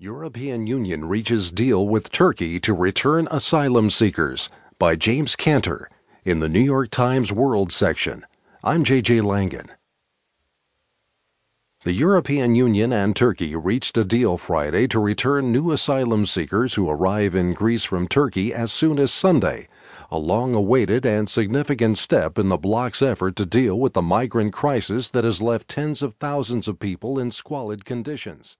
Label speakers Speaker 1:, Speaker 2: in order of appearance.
Speaker 1: European Union reaches deal with Turkey to return asylum seekers by James Kanter in the New York Times World section. I'm JJ Langan. The European Union and Turkey reached a deal Friday to return new asylum seekers who arrive in Greece from Turkey as soon as Sunday, a long awaited and significant step in the bloc's effort to deal with the migrant crisis that has left tens of thousands of people in squalid conditions.